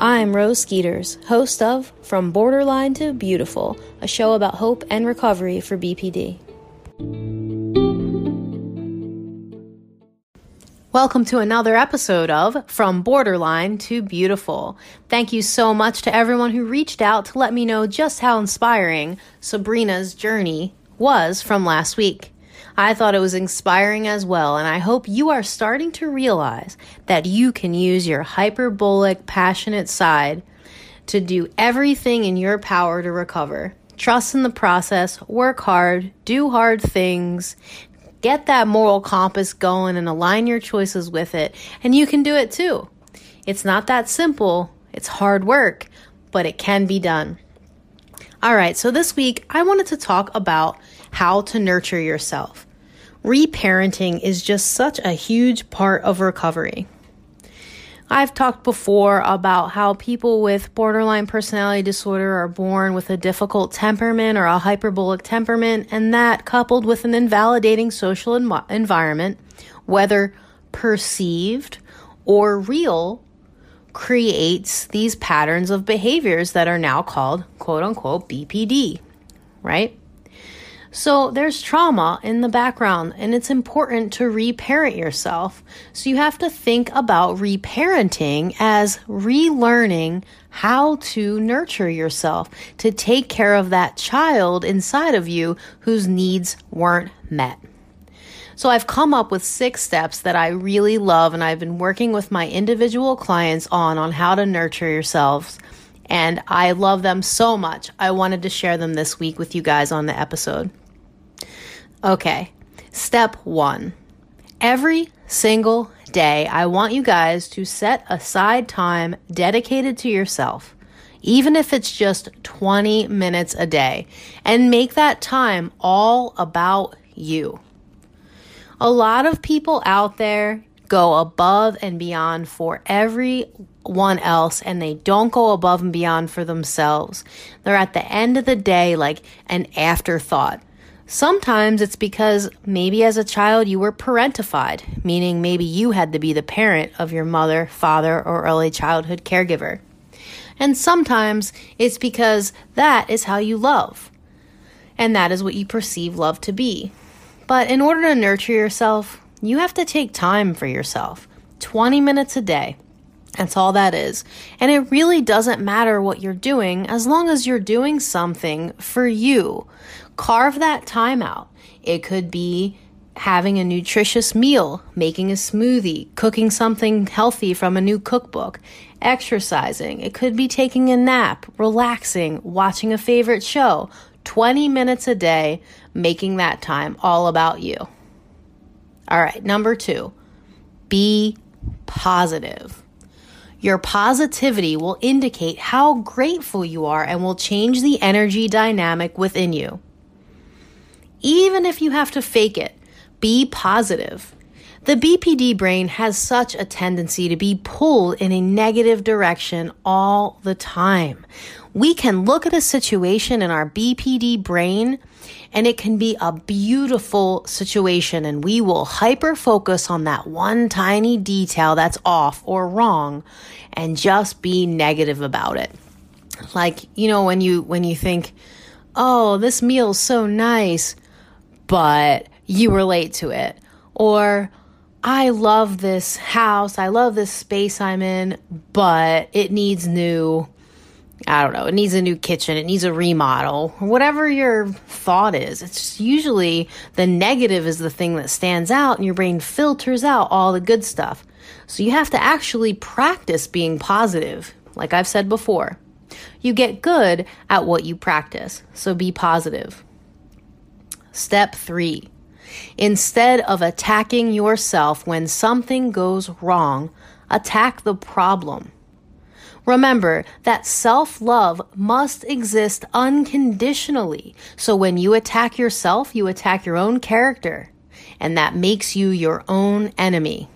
I'm Rose Skeeters, host of From Borderline to Beautiful, a show about hope and recovery for BPD. Welcome to another episode of From Borderline to Beautiful. Thank you so much to everyone who reached out to let me know just how inspiring Sabrina's journey was from last week. I thought it was inspiring as well, and I hope you are starting to realize that you can use your hyperbolic, passionate side to do everything in your power to recover. Trust in the process, work hard, do hard things, Get that moral compass going and align your choices with it, and you can do it too. It's not that simple, it's hard work, but it can be done. All right, so this week I wanted to talk about how to nurture yourself. Reparenting is just such a huge part of recovery. I've talked before about how people with borderline personality disorder are born with a difficult temperament or a hyperbolic temperament, and that coupled with an invalidating social env- environment, whether perceived or real, creates these patterns of behaviors that are now called quote unquote BPD, right? So there's trauma in the background, and it's important to reparent yourself. So you have to think about reparenting as relearning how to nurture yourself, to take care of that child inside of you whose needs weren't met. So I've come up with six steps that I really love, and I've been working with my individual clients on on how to nurture yourselves. And I love them so much. I wanted to share them this week with you guys on the episode. Okay, step one. Every single day, I want you guys to set aside time dedicated to yourself, even if it's just 20 minutes a day, and make that time all about you. A lot of people out there go above and beyond for everyone else and they don't go above and beyond for themselves. They're at the end of the day like an afterthought. Sometimes it's because maybe as a child you were parentified, meaning maybe you had to be the parent of your mother, father, or early childhood caregiver. And sometimes it's because that is how you love. And that is what you perceive love to be. But in order to nurture yourself, you have to take time for yourself 20 minutes a day. That's all that is. And it really doesn't matter what you're doing as long as you're doing something for you. Carve that time out. It could be having a nutritious meal, making a smoothie, cooking something healthy from a new cookbook, exercising. It could be taking a nap, relaxing, watching a favorite show. 20 minutes a day, making that time all about you. All right, number two, be positive. Your positivity will indicate how grateful you are and will change the energy dynamic within you. Even if you have to fake it, be positive. The BPD brain has such a tendency to be pulled in a negative direction all the time. We can look at a situation in our BPD brain and it can be a beautiful situation and we will hyper focus on that one tiny detail that's off or wrong and just be negative about it. Like, you know, when you, when you think, oh, this meal's so nice but you relate to it. Or, I love this house, I love this space I'm in, but it needs new, I don't know, it needs a new kitchen, it needs a remodel, whatever your thought is. It's usually the negative is the thing that stands out, and your brain filters out all the good stuff. So you have to actually practice being positive, like I've said before. You get good at what you practice, so be positive. Step three. Instead of attacking yourself when something goes wrong, attack the problem. Remember that self love must exist unconditionally. So when you attack yourself, you attack your own character, and that makes you your own enemy.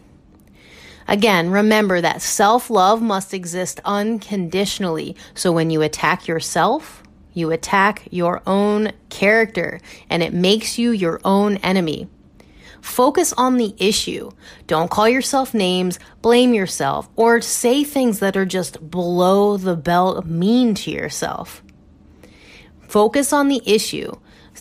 Again, remember that self love must exist unconditionally. So when you attack yourself, you attack your own character and it makes you your own enemy. Focus on the issue. Don't call yourself names, blame yourself, or say things that are just below the belt mean to yourself. Focus on the issue.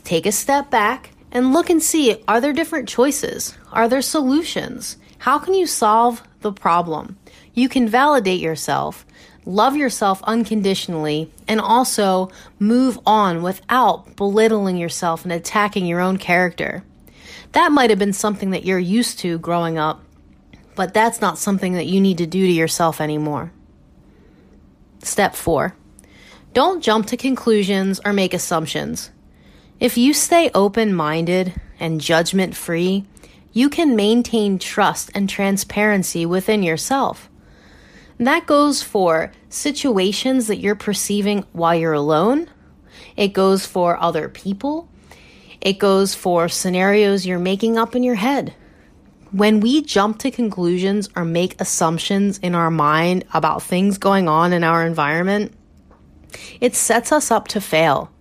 Take a step back and look and see are there different choices? Are there solutions? How can you solve the problem? You can validate yourself, love yourself unconditionally, and also move on without belittling yourself and attacking your own character. That might have been something that you're used to growing up, but that's not something that you need to do to yourself anymore. Step four don't jump to conclusions or make assumptions. If you stay open minded and judgment free, you can maintain trust and transparency within yourself. That goes for situations that you're perceiving while you're alone. It goes for other people. It goes for scenarios you're making up in your head. When we jump to conclusions or make assumptions in our mind about things going on in our environment, it sets us up to fail.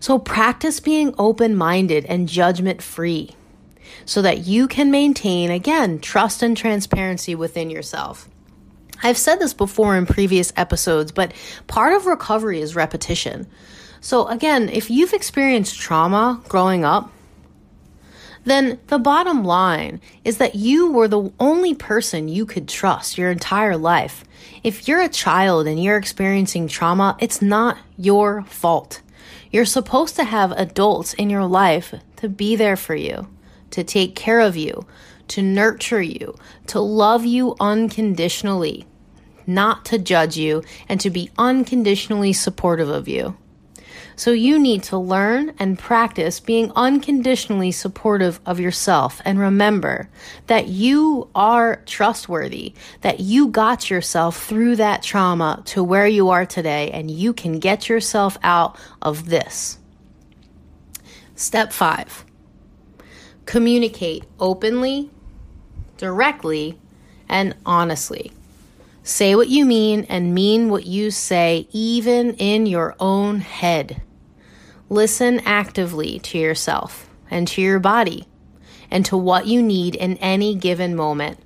So practice being open minded and judgment free so that you can maintain, again, trust and transparency within yourself. I've said this before in previous episodes, but part of recovery is repetition. So, again, if you've experienced trauma growing up, then the bottom line is that you were the only person you could trust your entire life. If you're a child and you're experiencing trauma, it's not your fault. You're supposed to have adults in your life to be there for you, to take care of you, to nurture you, to love you unconditionally, not to judge you, and to be unconditionally supportive of you. So you need to learn and practice being unconditionally supportive of yourself and remember that you are trustworthy, that you got yourself through that trauma to where you are today and you can get yourself out of this. Step five, communicate openly, directly, and honestly. Say what you mean and mean what you say, even in your own head. Listen actively to yourself and to your body and to what you need in any given moment.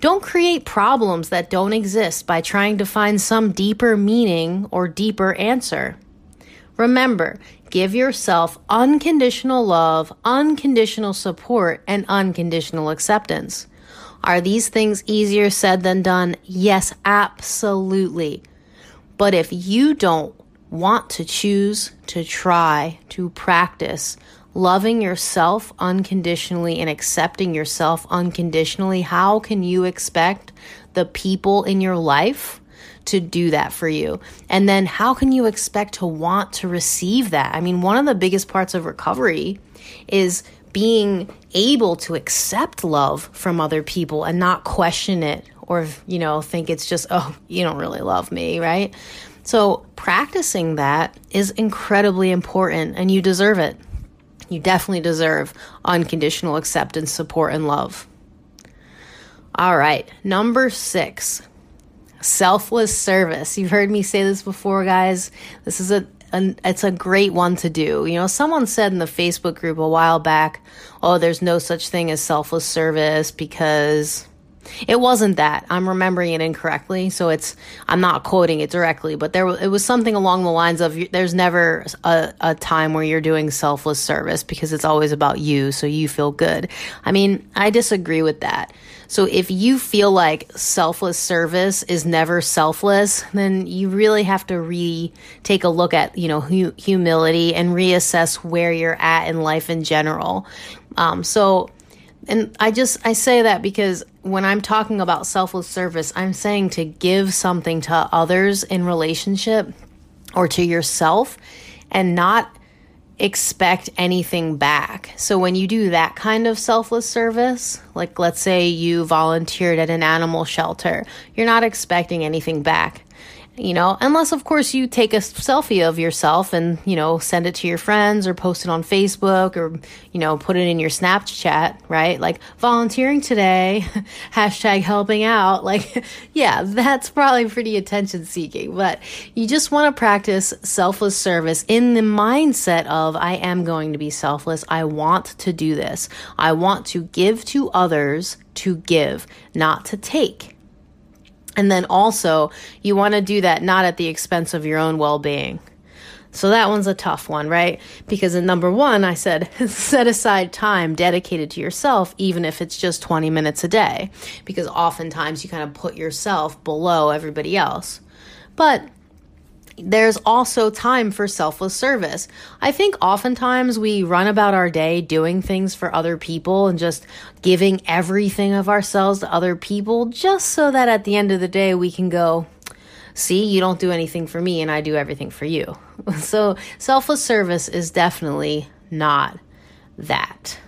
Don't create problems that don't exist by trying to find some deeper meaning or deeper answer. Remember, give yourself unconditional love, unconditional support, and unconditional acceptance. Are these things easier said than done? Yes, absolutely. But if you don't want to choose to try to practice loving yourself unconditionally and accepting yourself unconditionally, how can you expect the people in your life to do that for you? And then how can you expect to want to receive that? I mean, one of the biggest parts of recovery is being able to accept love from other people and not question it or, you know, think it's just, oh, you don't really love me, right? So, practicing that is incredibly important and you deserve it. You definitely deserve unconditional acceptance, support, and love. All right, number six selfless service. You've heard me say this before, guys. This is a an, it's a great one to do. You know, someone said in the Facebook group a while back, "Oh, there's no such thing as selfless service because it wasn't that. I'm remembering it incorrectly, so it's I'm not quoting it directly, but there it was something along the lines of there's never a, a time where you're doing selfless service because it's always about you, so you feel good. I mean, I disagree with that. So if you feel like selfless service is never selfless, then you really have to re take a look at, you know, hu- humility and reassess where you're at in life in general. Um, so, and I just, I say that because when I'm talking about selfless service, I'm saying to give something to others in relationship or to yourself and not expect anything back. So when you do that kind of selfless service, like let's say you volunteered at an animal shelter, you're not expecting anything back. You know, unless of course you take a selfie of yourself and, you know, send it to your friends or post it on Facebook or, you know, put it in your Snapchat, right? Like volunteering today, hashtag helping out. Like, yeah, that's probably pretty attention seeking, but you just want to practice selfless service in the mindset of, I am going to be selfless. I want to do this. I want to give to others to give, not to take. And then also, you want to do that not at the expense of your own well being. So that one's a tough one, right? Because in number one, I said set aside time dedicated to yourself, even if it's just 20 minutes a day, because oftentimes you kind of put yourself below everybody else. But there's also time for selfless service. I think oftentimes we run about our day doing things for other people and just giving everything of ourselves to other people just so that at the end of the day we can go, see, you don't do anything for me and I do everything for you. So selfless service is definitely not that.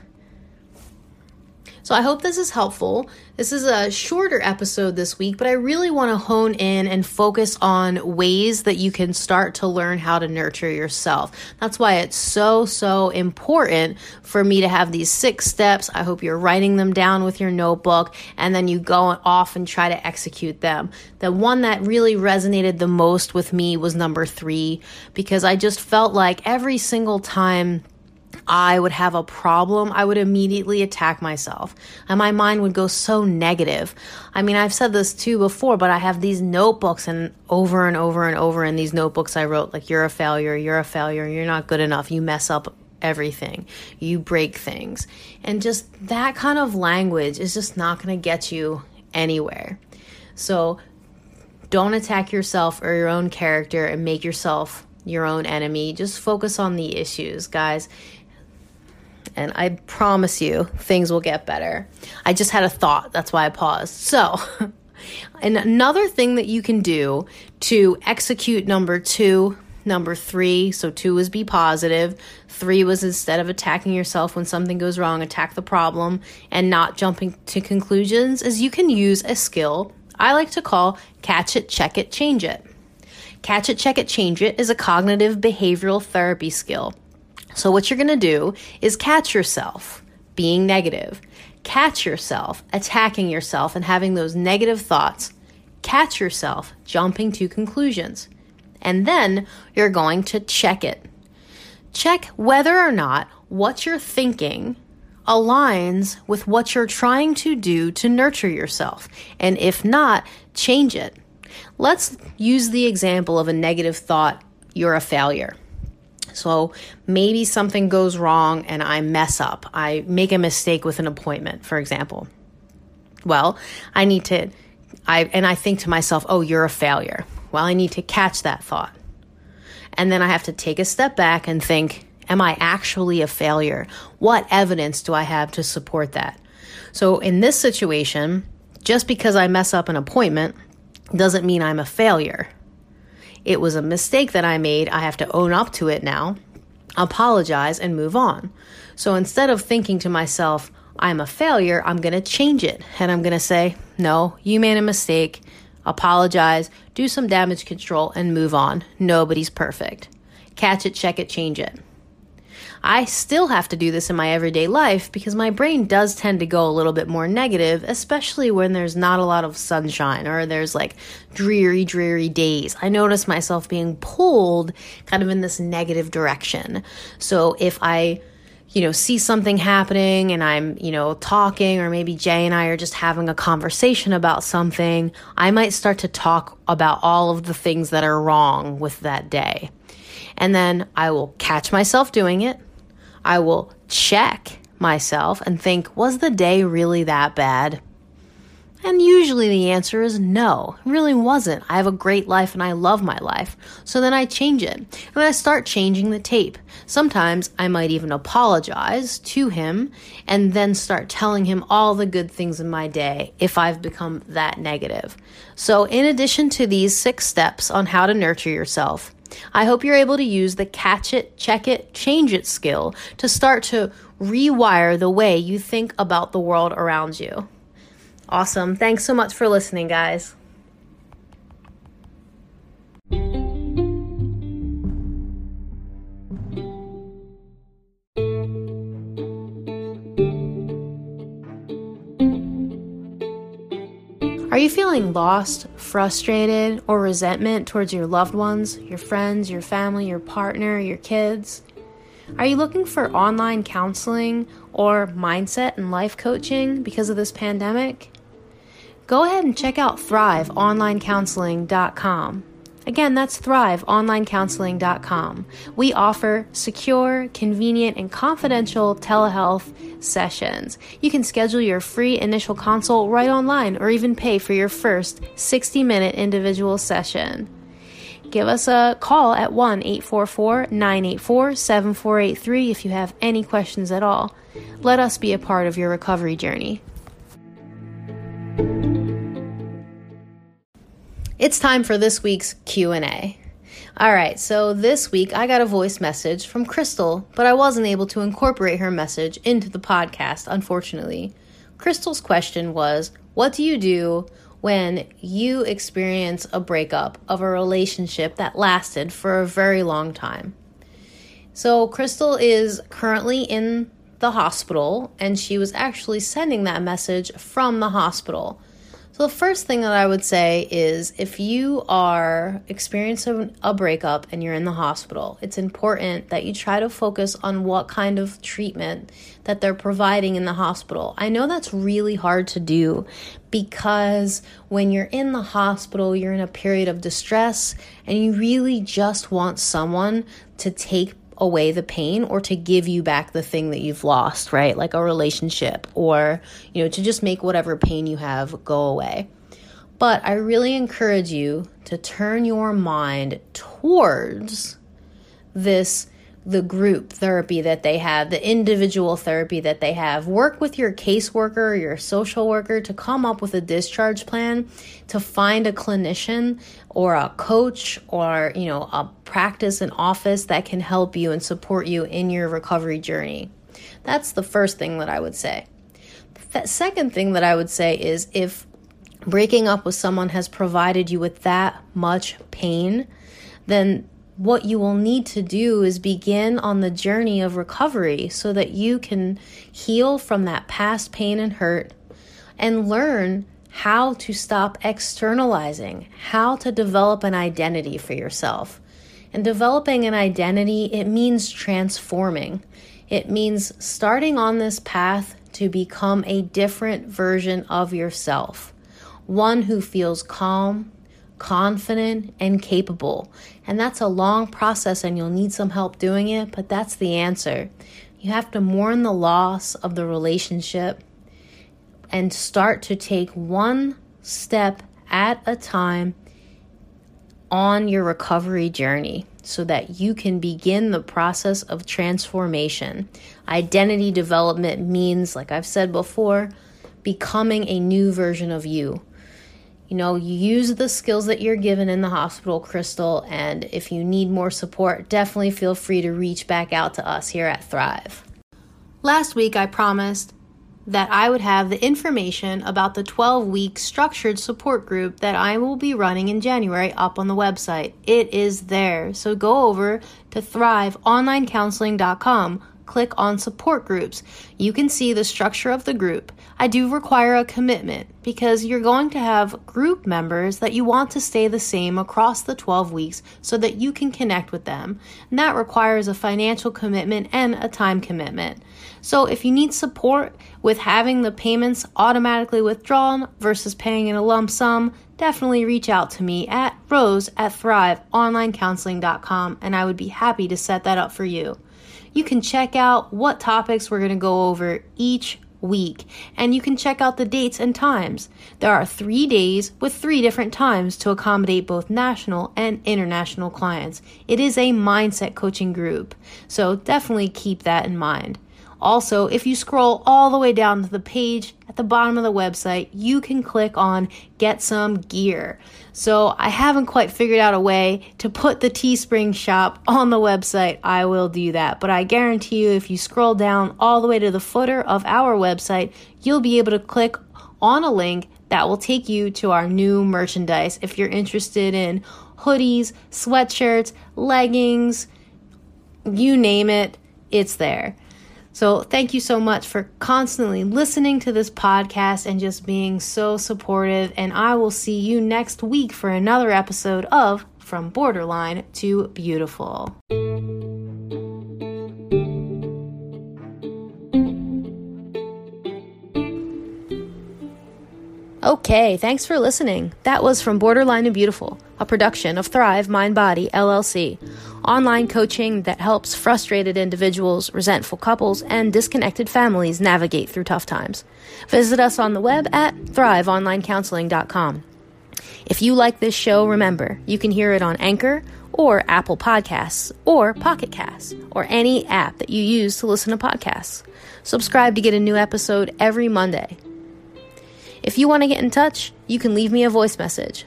So I hope this is helpful. This is a shorter episode this week, but I really want to hone in and focus on ways that you can start to learn how to nurture yourself. That's why it's so, so important for me to have these six steps. I hope you're writing them down with your notebook and then you go off and try to execute them. The one that really resonated the most with me was number three because I just felt like every single time I would have a problem, I would immediately attack myself. And my mind would go so negative. I mean, I've said this too before, but I have these notebooks, and over and over and over in these notebooks, I wrote, like, you're a failure, you're a failure, you're not good enough, you mess up everything, you break things. And just that kind of language is just not going to get you anywhere. So don't attack yourself or your own character and make yourself your own enemy. Just focus on the issues, guys and I promise you things will get better. I just had a thought, that's why I paused. So, and another thing that you can do to execute number two, number three, so two was be positive, three was instead of attacking yourself when something goes wrong, attack the problem and not jumping to conclusions, is you can use a skill I like to call catch it, check it, change it. Catch it, check it, change it is a cognitive behavioral therapy skill. So, what you're going to do is catch yourself being negative, catch yourself attacking yourself and having those negative thoughts, catch yourself jumping to conclusions. And then you're going to check it. Check whether or not what you're thinking aligns with what you're trying to do to nurture yourself. And if not, change it. Let's use the example of a negative thought you're a failure. So maybe something goes wrong and I mess up. I make a mistake with an appointment, for example. Well, I need to I and I think to myself, "Oh, you're a failure." Well, I need to catch that thought. And then I have to take a step back and think, "Am I actually a failure? What evidence do I have to support that?" So in this situation, just because I mess up an appointment doesn't mean I'm a failure. It was a mistake that I made. I have to own up to it now, apologize, and move on. So instead of thinking to myself, I'm a failure, I'm going to change it. And I'm going to say, no, you made a mistake. Apologize, do some damage control, and move on. Nobody's perfect. Catch it, check it, change it. I still have to do this in my everyday life because my brain does tend to go a little bit more negative, especially when there's not a lot of sunshine or there's like dreary, dreary days. I notice myself being pulled kind of in this negative direction. So if I you know, see something happening and I'm, you know, talking, or maybe Jay and I are just having a conversation about something, I might start to talk about all of the things that are wrong with that day. And then I will catch myself doing it. I will check myself and think, was the day really that bad? And usually the answer is no, it really wasn't. I have a great life and I love my life. So then I change it. And I start changing the tape. Sometimes I might even apologize to him and then start telling him all the good things in my day if I've become that negative. So, in addition to these six steps on how to nurture yourself, I hope you're able to use the catch it, check it, change it skill to start to rewire the way you think about the world around you. Awesome. Thanks so much for listening, guys. You feeling lost, frustrated, or resentment towards your loved ones, your friends, your family, your partner, your kids? Are you looking for online counseling or mindset and life coaching because of this pandemic? Go ahead and check out thriveonlinecounseling.com. Again, that's thriveonlinecounseling.com. We offer secure, convenient, and confidential telehealth sessions. You can schedule your free initial consult right online or even pay for your first 60 minute individual session. Give us a call at 1 844 984 7483 if you have any questions at all. Let us be a part of your recovery journey. It's time for this week's Q&A. All right, so this week I got a voice message from Crystal, but I wasn't able to incorporate her message into the podcast, unfortunately. Crystal's question was, "What do you do when you experience a breakup of a relationship that lasted for a very long time?" So, Crystal is currently in the hospital and she was actually sending that message from the hospital. So, the first thing that I would say is if you are experiencing a breakup and you're in the hospital, it's important that you try to focus on what kind of treatment that they're providing in the hospital. I know that's really hard to do because when you're in the hospital, you're in a period of distress and you really just want someone to take away the pain or to give you back the thing that you've lost, right? Like a relationship or, you know, to just make whatever pain you have go away. But I really encourage you to turn your mind towards this the group therapy that they have, the individual therapy that they have. Work with your caseworker, your social worker to come up with a discharge plan, to find a clinician or a coach or, you know, a practice and office that can help you and support you in your recovery journey. That's the first thing that I would say. The second thing that I would say is if breaking up with someone has provided you with that much pain, then what you will need to do is begin on the journey of recovery so that you can heal from that past pain and hurt and learn how to stop externalizing, how to develop an identity for yourself. And developing an identity, it means transforming. It means starting on this path to become a different version of yourself. One who feels calm, confident, and capable. And that's a long process, and you'll need some help doing it, but that's the answer. You have to mourn the loss of the relationship and start to take one step at a time on your recovery journey so that you can begin the process of transformation. Identity development means, like I've said before, becoming a new version of you you know, use the skills that you're given in the hospital, Crystal, and if you need more support, definitely feel free to reach back out to us here at Thrive. Last week, I promised that I would have the information about the 12 week structured support group that I will be running in January up on the website. It is there. So go over to thriveonlinecounseling.com click on support groups. You can see the structure of the group. I do require a commitment because you're going to have group members that you want to stay the same across the 12 weeks so that you can connect with them. And that requires a financial commitment and a time commitment. So if you need support with having the payments automatically withdrawn versus paying in a lump sum, definitely reach out to me at rose at thriveonlinecounseling.com and I would be happy to set that up for you you can check out what topics we're going to go over each week and you can check out the dates and times. There are three days with three different times to accommodate both national and international clients. It is a mindset coaching group, so definitely keep that in mind. Also, if you scroll all the way down to the page at the bottom of the website, you can click on Get Some Gear. So, I haven't quite figured out a way to put the Teespring shop on the website. I will do that. But I guarantee you, if you scroll down all the way to the footer of our website, you'll be able to click on a link that will take you to our new merchandise if you're interested in hoodies, sweatshirts, leggings, you name it, it's there. So, thank you so much for constantly listening to this podcast and just being so supportive. And I will see you next week for another episode of From Borderline to Beautiful. Okay, thanks for listening. That was from Borderline to Beautiful, a production of Thrive Mind Body LLC, online coaching that helps frustrated individuals, resentful couples, and disconnected families navigate through tough times. Visit us on the web at thriveonlinecounseling.com. If you like this show, remember, you can hear it on Anchor or Apple Podcasts or Pocket Casts or any app that you use to listen to podcasts. Subscribe to get a new episode every Monday. If you want to get in touch, you can leave me a voice message.